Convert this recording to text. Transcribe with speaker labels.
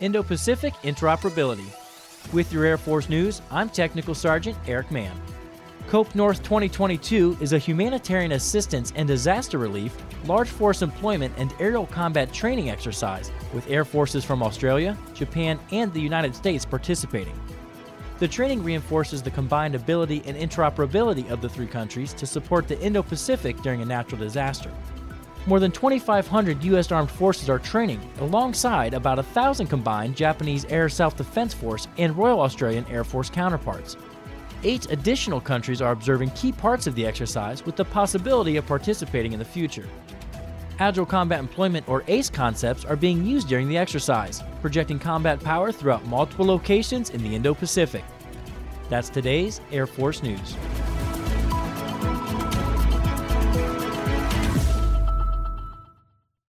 Speaker 1: Indo Pacific interoperability. With your Air Force news, I'm Technical Sergeant Eric Mann. COPE North 2022 is a humanitarian assistance and disaster relief, large force employment, and aerial combat training exercise with air forces from Australia, Japan, and the United States participating. The training reinforces the combined ability and interoperability of the three countries to support the Indo Pacific during a natural disaster. More than 2,500 U.S. Armed Forces are training, alongside about 1,000 combined Japanese Air Self Defense Force and Royal Australian Air Force counterparts. Eight additional countries are observing key parts of the exercise with the possibility of participating in the future. Agile Combat Employment or ACE concepts are being used during the exercise, projecting combat power throughout multiple locations in the Indo Pacific. That's today's Air Force News.